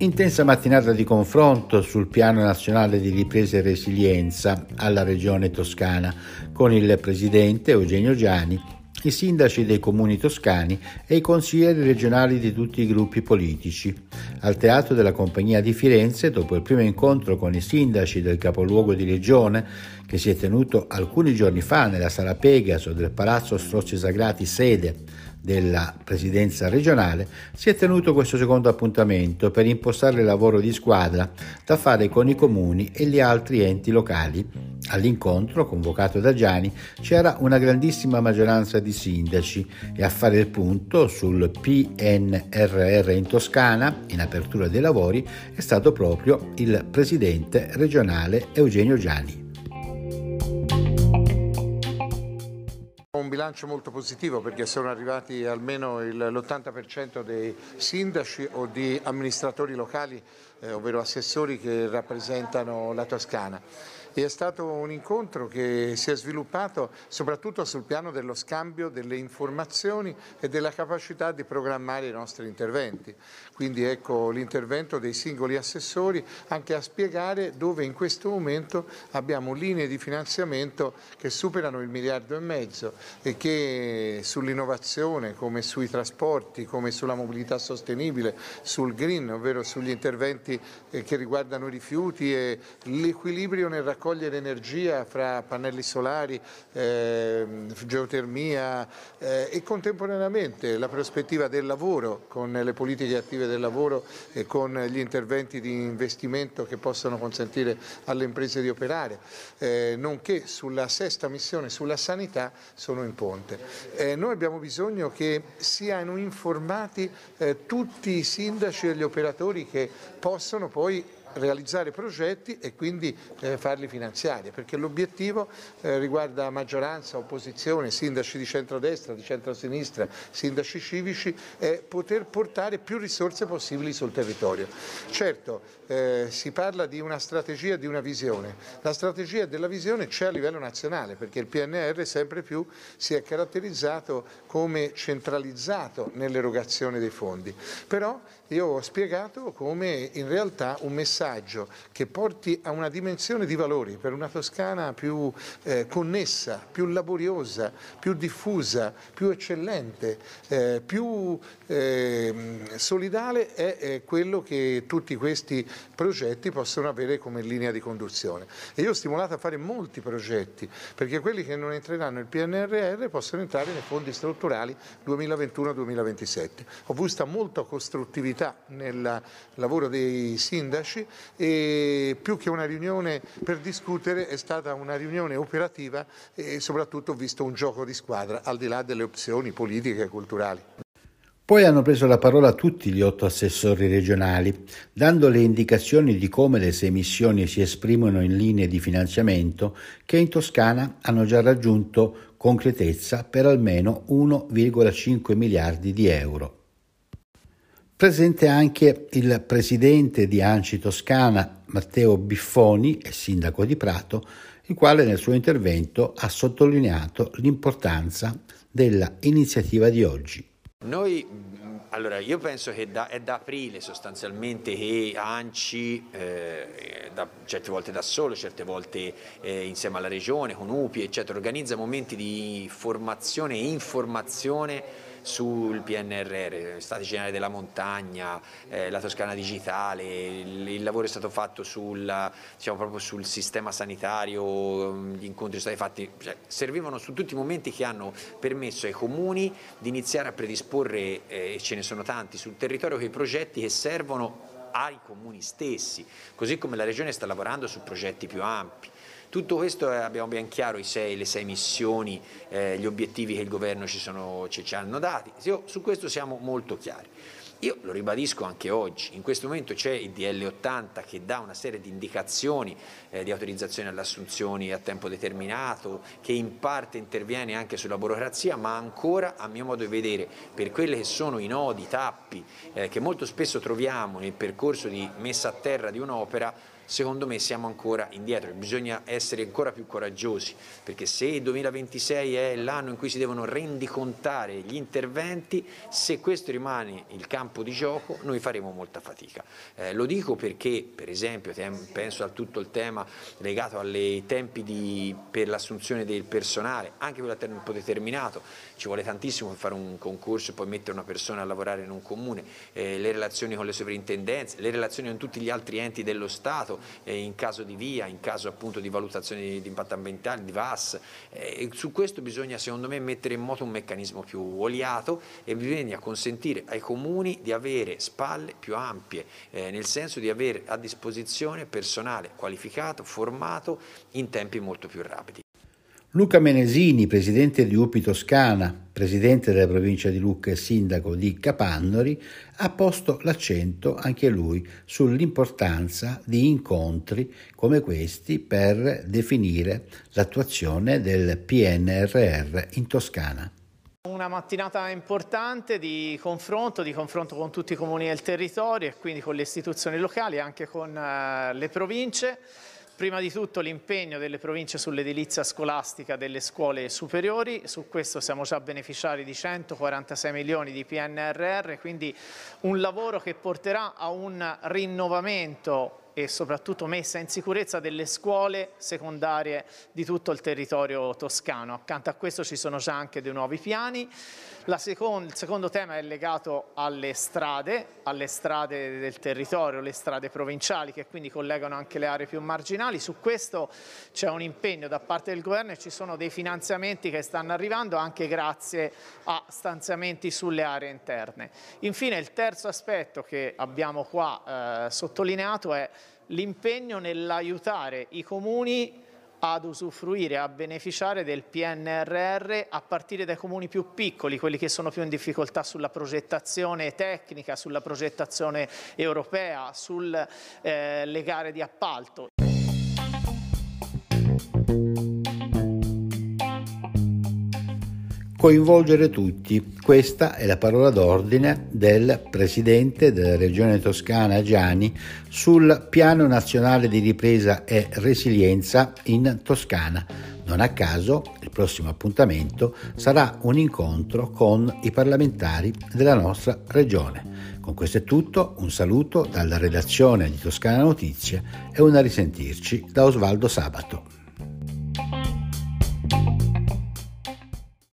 Intensa mattinata di confronto sul piano nazionale di ripresa e resilienza alla regione toscana con il presidente Eugenio Giani, i sindaci dei comuni toscani e i consiglieri regionali di tutti i gruppi politici. Al teatro della Compagnia di Firenze, dopo il primo incontro con i sindaci del capoluogo di regione, che si è tenuto alcuni giorni fa nella sala Pegaso del Palazzo Strozzi Sagrati, sede della presidenza regionale, si è tenuto questo secondo appuntamento per impostare il lavoro di squadra da fare con i comuni e gli altri enti locali. All'incontro, convocato da Gianni, c'era una grandissima maggioranza di sindaci e a fare il punto sul PNRR in Toscana, in apertura dei lavori, è stato proprio il presidente regionale Eugenio Gianni. Un bilancio molto positivo perché sono arrivati almeno l'80% dei sindaci o di amministratori locali, eh, ovvero assessori che rappresentano la Toscana e è stato un incontro che si è sviluppato soprattutto sul piano dello scambio delle informazioni e della capacità di programmare i nostri interventi. Quindi ecco l'intervento dei singoli assessori anche a spiegare dove in questo momento abbiamo linee di finanziamento che superano il miliardo e mezzo e che sull'innovazione come sui trasporti, come sulla mobilità sostenibile, sul green, ovvero sugli interventi eh, che riguardano i rifiuti e l'equilibrio nel raccogliere raccogliere energia fra pannelli solari, eh, geotermia eh, e contemporaneamente la prospettiva del lavoro con le politiche attive del lavoro e con gli interventi di investimento che possono consentire alle imprese di operare, eh, nonché sulla sesta missione, sulla sanità, sono in ponte. Eh, noi abbiamo bisogno che siano informati eh, tutti i sindaci e gli operatori che possono poi realizzare progetti e quindi eh, farli finanziare, perché l'obiettivo eh, riguarda maggioranza, opposizione, sindaci di centrodestra, di centrosinistra, sindaci civici, è poter portare più risorse possibili sul territorio. Certo, eh, si parla di una strategia, di una visione. La strategia della visione c'è a livello nazionale, perché il PNR sempre più si è caratterizzato come centralizzato nell'erogazione dei fondi. Però io ho spiegato come in realtà un messaggio che porti a una dimensione di valori per una Toscana più eh, connessa, più laboriosa, più diffusa, più eccellente, eh, più eh, solidale è, è quello che tutti questi progetti possono avere come linea di conduzione. E io ho stimolato a fare molti progetti perché quelli che non entreranno nel PNRR possono entrare nei fondi strutturali 2021-2027. Ho visto molta costruttività attività nel lavoro dei sindaci e più che una riunione per discutere è stata una riunione operativa e soprattutto ho visto un gioco di squadra al di là delle opzioni politiche e culturali. Poi hanno preso la parola tutti gli otto assessori regionali, dando le indicazioni di come le sei missioni si esprimono in linee di finanziamento che in Toscana hanno già raggiunto concretezza per almeno 1,5 miliardi di euro. Presente anche il presidente di Anci Toscana, Matteo Biffoni, e sindaco di Prato, il quale nel suo intervento ha sottolineato l'importanza della iniziativa di oggi. Noi, allora, io penso che da, è da aprile sostanzialmente che ANCI, eh, da, certe volte da solo, certe volte eh, insieme alla regione, con UPI, eccetera, organizza momenti di formazione e informazione sul PNRR, Stati Generali della Montagna, eh, la Toscana Digitale, il, il, lavoro è stato fatto sul, diciamo, sul sistema sanitario, gli incontri sono stati fatti, cioè, servivano su tutti i momenti che hanno permesso ai comuni di iniziare a predisporre, eh, e ce ne sono tanti sul territorio, quei progetti che servono ai comuni stessi, così come la Regione sta lavorando su progetti più ampi. Tutto questo abbiamo ben chiaro sei, le sei missioni, eh, gli obiettivi che il governo ci, sono, ci, ci hanno dati, su questo siamo molto chiari. Io lo ribadisco anche oggi, in questo momento c'è il DL 80 che dà una serie di indicazioni eh, di autorizzazione alle assunzioni a tempo determinato, che in parte interviene anche sulla burocrazia, ma ancora a mio modo di vedere per quelli che sono i nodi, i tappi eh, che molto spesso troviamo nel percorso di messa a terra di un'opera secondo me siamo ancora indietro, bisogna essere ancora più coraggiosi, perché se il 2026 è l'anno in cui si devono rendicontare gli interventi, se questo rimane il campo di gioco noi faremo molta fatica. Eh, lo dico perché per esempio penso a tutto il tema legato ai tempi di, per l'assunzione del personale, anche per a tempo determinato, ci vuole tantissimo per fare un concorso e poi mettere una persona a lavorare in un comune, eh, le relazioni con le sovrintendenze, le relazioni con tutti gli altri enti dello Stato eh, in caso di via, in caso appunto di valutazione di, di impatto ambientale, di VAS, eh, su questo bisogna secondo me mettere in moto un meccanismo più oliato e bisogna consentire ai comuni di avere spalle più ampie, eh, nel senso di avere a disposizione personale qualificato, formato in tempi molto più rapidi. Luca Menesini, presidente di UPI Toscana, presidente della provincia di Lucca e sindaco di Capannori, ha posto l'accento anche lui sull'importanza di incontri come questi per definire l'attuazione del PNRR in Toscana. Una mattinata importante di confronto, di confronto con tutti i comuni del territorio e quindi con le istituzioni locali e anche con uh, le province. Prima di tutto l'impegno delle province sull'edilizia scolastica delle scuole superiori, su questo siamo già beneficiari di 146 milioni di PNRR, quindi un lavoro che porterà a un rinnovamento e soprattutto messa in sicurezza delle scuole secondarie di tutto il territorio toscano. Accanto a questo ci sono già anche dei nuovi piani. Seconda, il secondo tema è legato alle strade, alle strade del territorio, le strade provinciali che quindi collegano anche le aree più marginali. Su questo c'è un impegno da parte del governo e ci sono dei finanziamenti che stanno arrivando anche grazie a stanziamenti sulle aree interne. Infine il terzo aspetto che abbiamo qua eh, sottolineato è l'impegno nell'aiutare i comuni ad usufruire, a beneficiare del PNRR a partire dai comuni più piccoli, quelli che sono più in difficoltà sulla progettazione tecnica, sulla progettazione europea, sulle eh, gare di appalto. Coinvolgere tutti. Questa è la parola d'ordine del presidente della regione toscana Gianni sul piano nazionale di ripresa e resilienza in Toscana. Non a caso il prossimo appuntamento sarà un incontro con i parlamentari della nostra regione. Con questo è tutto, un saluto dalla redazione di Toscana Notizie e una risentirci da Osvaldo Sabato.